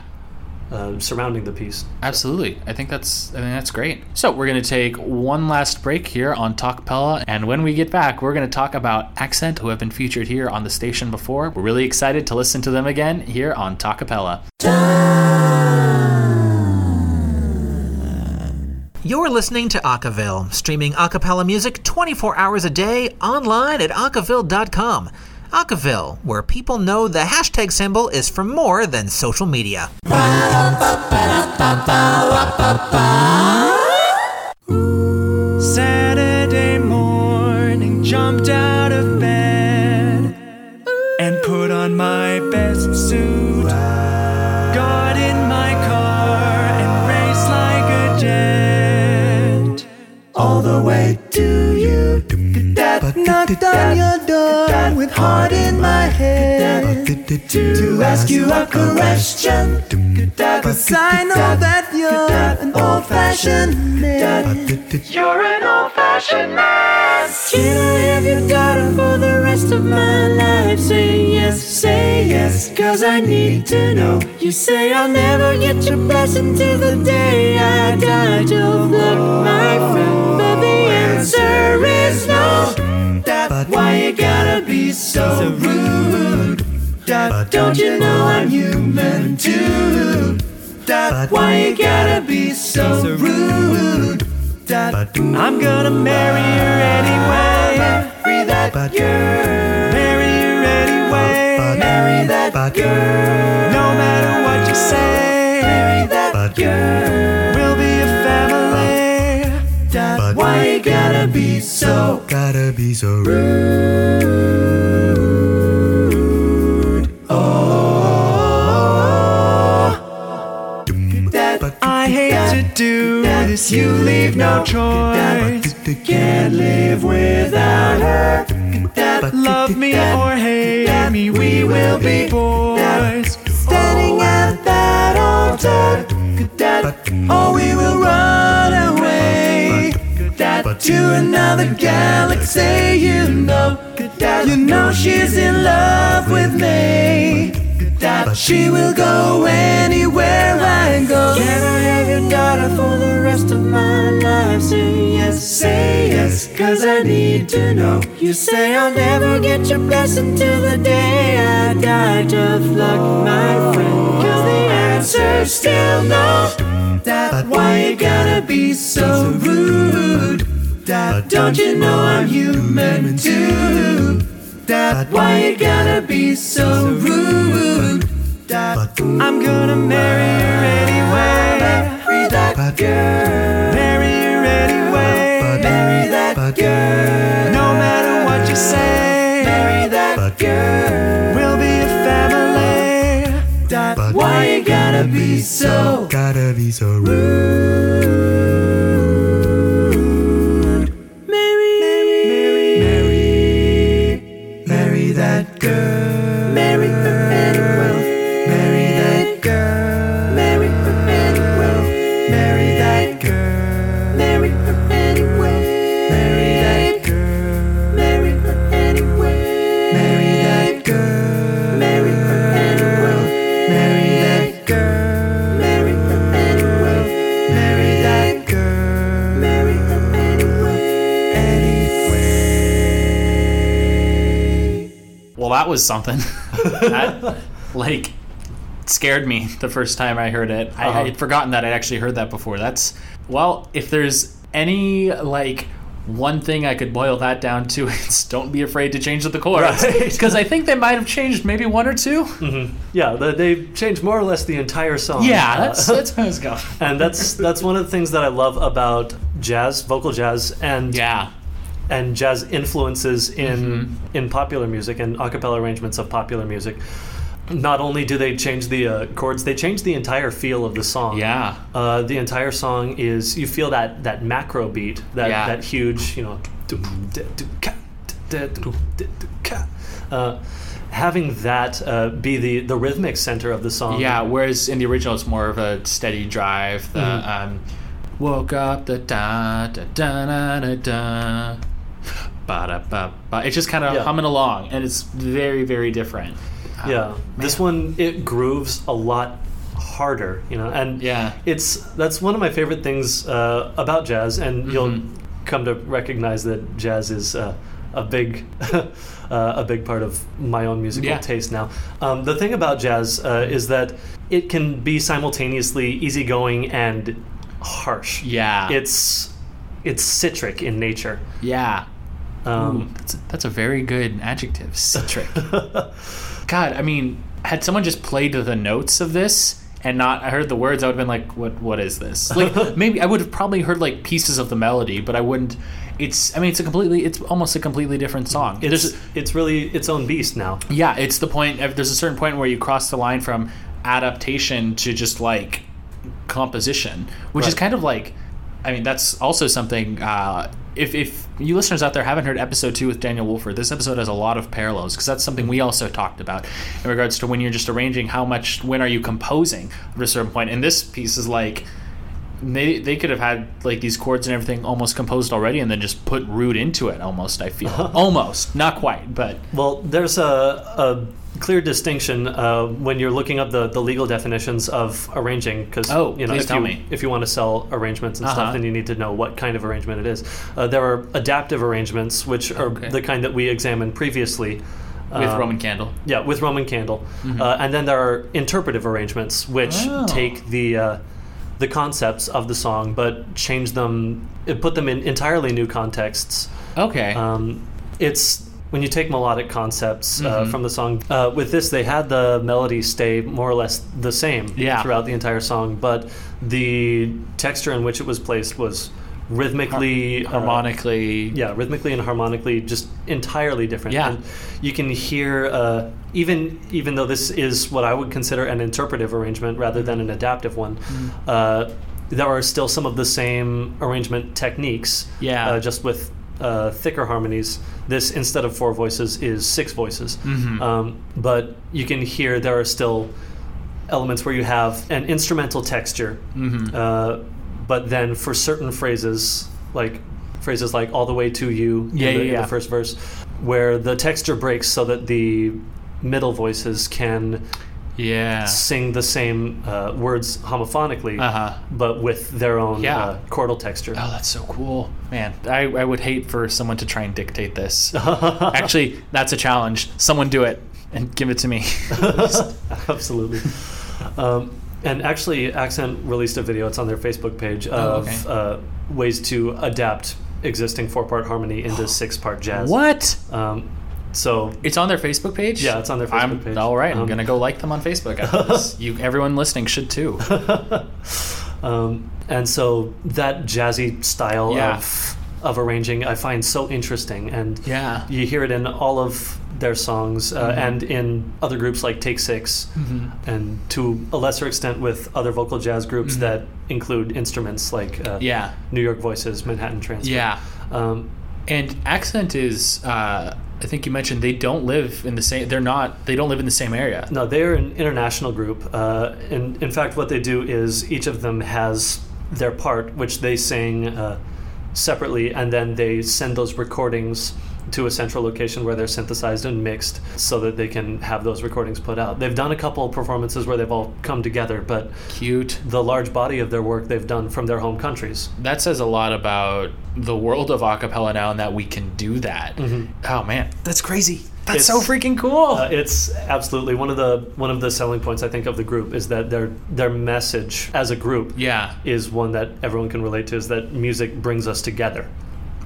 Uh, surrounding the piece. Absolutely. I think that's I think that's great. So we're gonna take one last break here on Talkapella, and when we get back, we're gonna talk about Accent, who have been featured here on the station before. We're really excited to listen to them again here on Talkapella. You're listening to Acaville, streaming acapella music 24 hours a day online at acaville.com. Acaville, where people know the hashtag symbol is for more than social media. Saturday morning, jumped out of bed and put on my best suit. On your door with heart in my head to ask you a question. Cause I know that you're an old fashioned man. You're an old fashioned man. I have your daughter for the rest of my life? Say yes, say yes, cause I need to know. You say I'll never get your blessing till the day I die. Of luck, my friend, but the answer is no. That's why you gotta be so rude. Don't you know I'm human too? That's why you gotta be so rude. I'm gonna marry her anyway. Marry that girl. Marry her anyway. Marry that girl. No matter what you say. Marry that girl. We'll be a family. That's why you gotta be so. Gotta be so rude Oh I hate to do this, you leave no choice. Can't live without her. Love me or hate me, we will be boys. Standing at that altar, or oh, we will run away to another galaxy. You know, you know she's in love with me. She will go anywhere I go. Can I have your daughter for the rest of my life? Say yes, say yes, cause I need to know. You say I'll never get your blessing till the day I die. Tough luck, my friend, cause the answer's still no. That's why you gotta be so rude. Don't you know I'm human too? That's why you gotta be so rude. I'm gonna marry her anyway. Marry that girl. Marry her anyway. Marry that girl. No matter what you say. Marry that girl. We'll be a family. That's why you gotta be so. Gotta be so rude. Was something. *laughs* that, like, scared me the first time I heard it. I, I had forgotten that I'd actually heard that before. That's, well, if there's any, like, one thing I could boil that down to, *laughs* it's don't be afraid to change the chords. Right. *laughs* Because I think they might have changed maybe one or 2 Yeah, the, they've changed more or less the entire song. Yeah, Uh, that's, that's how it's going. and that's that's one of the things that I love about jazz, vocal jazz, and Yeah. And jazz influences in Mm-hmm. in popular music and a cappella arrangements of popular music. Not only do they change the uh, chords, they change the entire feel of the song. Yeah. Uh, the entire song is you feel that that macro beat, that Yeah. that huge, you know, uh, having that uh, be the the rhythmic center of the song. Yeah, whereas in the original it's more of a steady drive. The Mm-hmm. um, woke up the da da da da da da. Ba ba ba. It's just kind of Yeah. humming along, and it's very very different. Yeah, this one it grooves a lot harder, you know, and Yeah. it's that's one of my favorite things uh, about jazz, and you'll Mm-hmm. come to recognize that jazz is uh, a big *laughs* uh, a big part of my own musical Yeah. taste now. Um, the thing about jazz uh, is that it can be simultaneously easygoing and harsh. Yeah. it's it's citric in nature. Yeah. Um, that's, that's a very good adjective. Citric. *laughs* God, I mean, had someone just played the notes of this and not I heard the words, I would have been like, "What? What is this?" Like *laughs* maybe I would have probably heard like pieces of the melody, but I wouldn't. It's. I mean, it's a completely. It's almost a completely different song. it's it's really its own beast now. yeah, it's the point. There's a certain point where you cross the line from adaptation to just like composition, which is kind of like. I mean, that's also something. Uh, if if you listeners out there haven't heard episode two with Daniel Wolford, this episode has a lot of parallels because that's something we also talked about in regards to when you're just arranging. How much? When are you composing at a certain point? And this piece is like. They, they could have had like these chords and everything almost composed already and then just put root into it almost i feel *laughs* almost not quite but Well, there's a, a clear distinction uh, when you're looking up the, the legal definitions of arranging, because Oh, you know please if tell you me. if you want to sell arrangements and Uh-huh. stuff, then you need to know what kind of arrangement it is. Uh, there are adaptive arrangements, which are Okay. the kind that we examined previously. with Um, roman candle Yeah, with Roman candle, uh, and then there are interpretive arrangements, which Oh. take the uh, the concepts of the song but change them, put them in entirely new contexts. okay Um, it's when you take melodic concepts uh, Mhm. from the song. Uh, with this, they had the melody stay more or less the same Yeah. throughout the entire song, but the texture in which it was placed was rhythmically, uh, harmonically yeah, rhythmically and harmonically, just entirely different. Yeah. And you can hear uh, even even though this is what I would consider an interpretive arrangement rather than an adaptive one. Mm-hmm. Uh, there are still some of the same arrangement techniques, Yeah. uh, just with uh, thicker harmonies. This instead of four voices is six voices, Mhm. um, but you can hear there are still elements where you have an instrumental texture, Mhm. uh, but then for certain phrases, like phrases like "all the way to you" Yeah, in, the, yeah, in the first verse, where the texture breaks so that the middle voices can yeah sing the same uh, words homophonically, uh-huh but with their own Yeah. uh, chordal texture. oh that's so cool man I, I would hate for someone to try and dictate this *laughs* actually that's a challenge someone do it and give it to me *laughs* Absolutely. Um, and actually, Accent released a video. It's on their Facebook page of Oh, okay. uh, ways to adapt existing four-part harmony into *gasps* six-part jazz. what Um, so it's on their facebook page Yeah, it's on their Facebook I'm, page. all right i'm Um, gonna go like them on facebook *laughs* you everyone listening should too *laughs* Um, and so that jazzy style Yeah. of of arranging I find so interesting, and Yeah. you hear it in all of their songs uh, Mhm. and in other groups like Take 6 Mhm. and to a lesser extent with other vocal jazz groups Mhm. that include instruments like uh, yeah New York Voices, Manhattan Transfer. yeah Um, And accent is, uh, I think you mentioned they don't live in the same. They're not. They don't live in the same area. No, they're an international group. Uh, and in fact, what they do is each of them has their part, which they sing uh, separately, and then they send those recordings to a central location where they're synthesized and mixed so that they can have those recordings put out. They've done a couple performances where they've all come together, but Cute. the large body of their work they've done from their home countries. That says a lot about the world of acapella now, and that we can do that. Oh man, that's crazy. That's so freaking cool. Uh, it's absolutely one of the one of the selling points I think of the group is that their their message as a group yeah, is one that everyone can relate to is that music brings us together.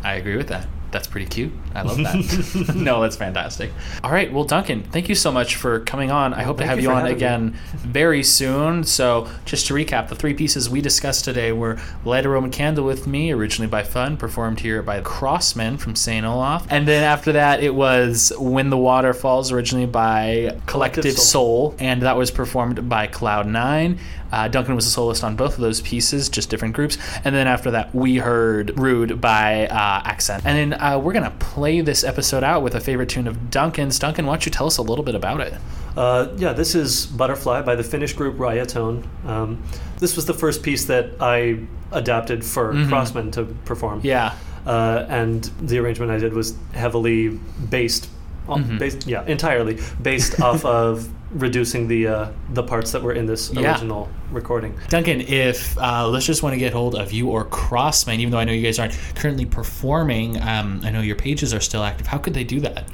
I agree with that. That's pretty cute. I love that. *laughs* no, that's fantastic. All right, well, Duncan, thank you so much for coming on. I hope to have you you on having me. again very soon. So, just to recap, the three pieces we discussed today were Light a Roman Candle with Me, originally by Fun, performed here by Krossmen from St. Olaf. And then after that, it was When the Water Falls, originally by Collective, Collective Soul. and that was performed by Cloud9. Uh, Duncan was a soloist on both of those pieces, just different groups. And then after that, we heard Rude by uh, Accent. And then uh, we're going to play this episode out with a favorite tune of Duncan's. Duncan, why don't you tell us a little bit about it? Uh, yeah, this is Butterfly by the Finnish group Rajaton. Um, this was the first piece that I adapted for Krossmen to perform. Yeah. Uh, and the arrangement I did was heavily based, on, Mm-hmm. based yeah, entirely based off *laughs* of reducing the uh, the parts that were in this Yeah. original recording. Duncan, if uh, listeners want to get hold of you or Krossmen, even though I know you guys aren't currently performing, um, I know your pages are still active. How could they do that?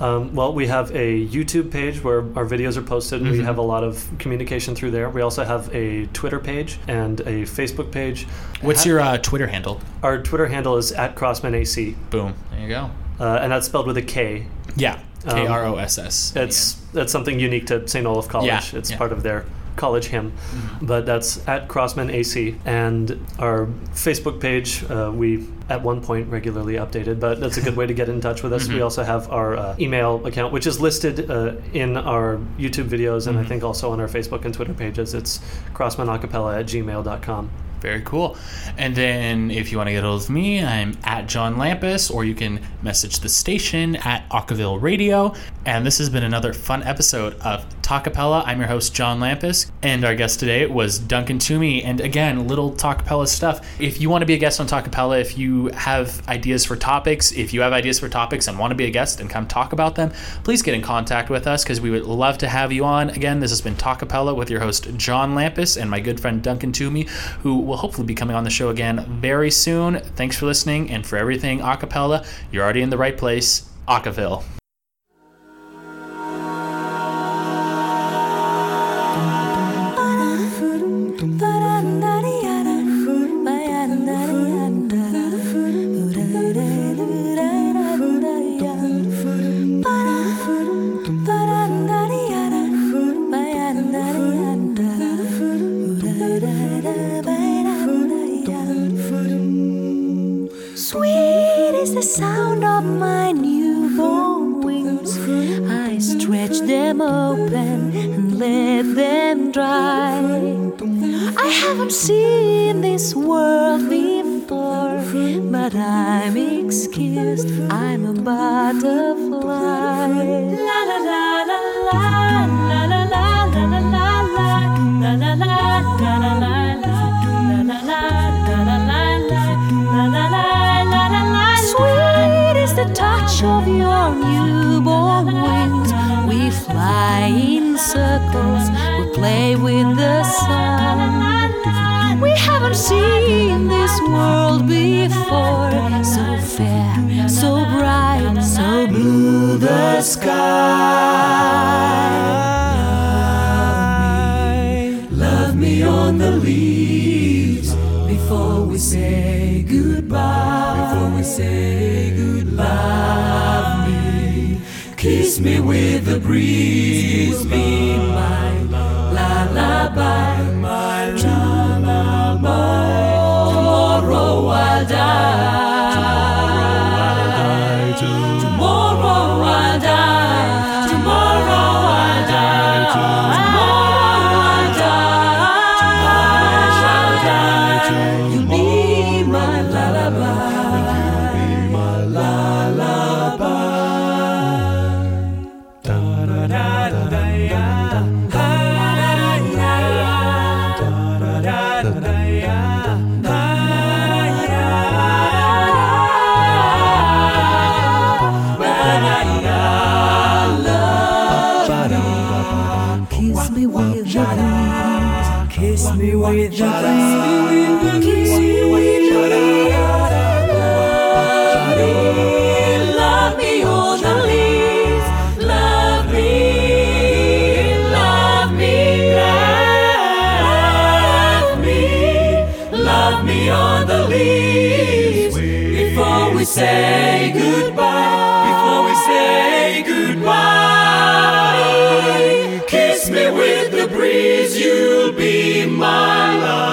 Um, well, we have a YouTube page where our videos are posted. Mm-hmm. We have a lot of communication through there. We also have a Twitter page and a Facebook page. What's your uh, Twitter handle? Our Twitter handle is at KrossmenAC, Boom. There you go. uh, and that's spelled with a K. Yeah. Um, K R O S S. It's that's something unique to St. Olaf College. Yeah, It's yeah. Mm-hmm. part of their college hymn. But that's at Krossmen AC. And our Facebook page, uh, we at one point regularly updated, but that's a good way to get in touch with us. *laughs* Mm-hmm. We also have our uh, email account, which is listed uh, in our YouTube videos and I Mm-hmm. think also on our Facebook and Twitter pages. It's krossmenacapella at gmail.com. Very cool. And then if you want to get hold of me, I'm at John Lampus, or you can message the station at Acaville Radio. And this has been another fun episode of Talkapella. I'm your host, John Lampus, and our guest today was Duncan Toomey. And again, little Talkapella stuff. If you want to be a guest on Talkapella, if you have ideas for topics, if you have ideas for topics and want to be a guest and come talk about them, please get in contact with us because we would love to have you on. Again, this has been Talkapella with your host, John Lampus, and my good friend Duncan Toomey, who will hopefully be coming on the show again very soon. Thanks for listening, and for everything acapella, you're already in the right place, Acaville. Yeah. my life.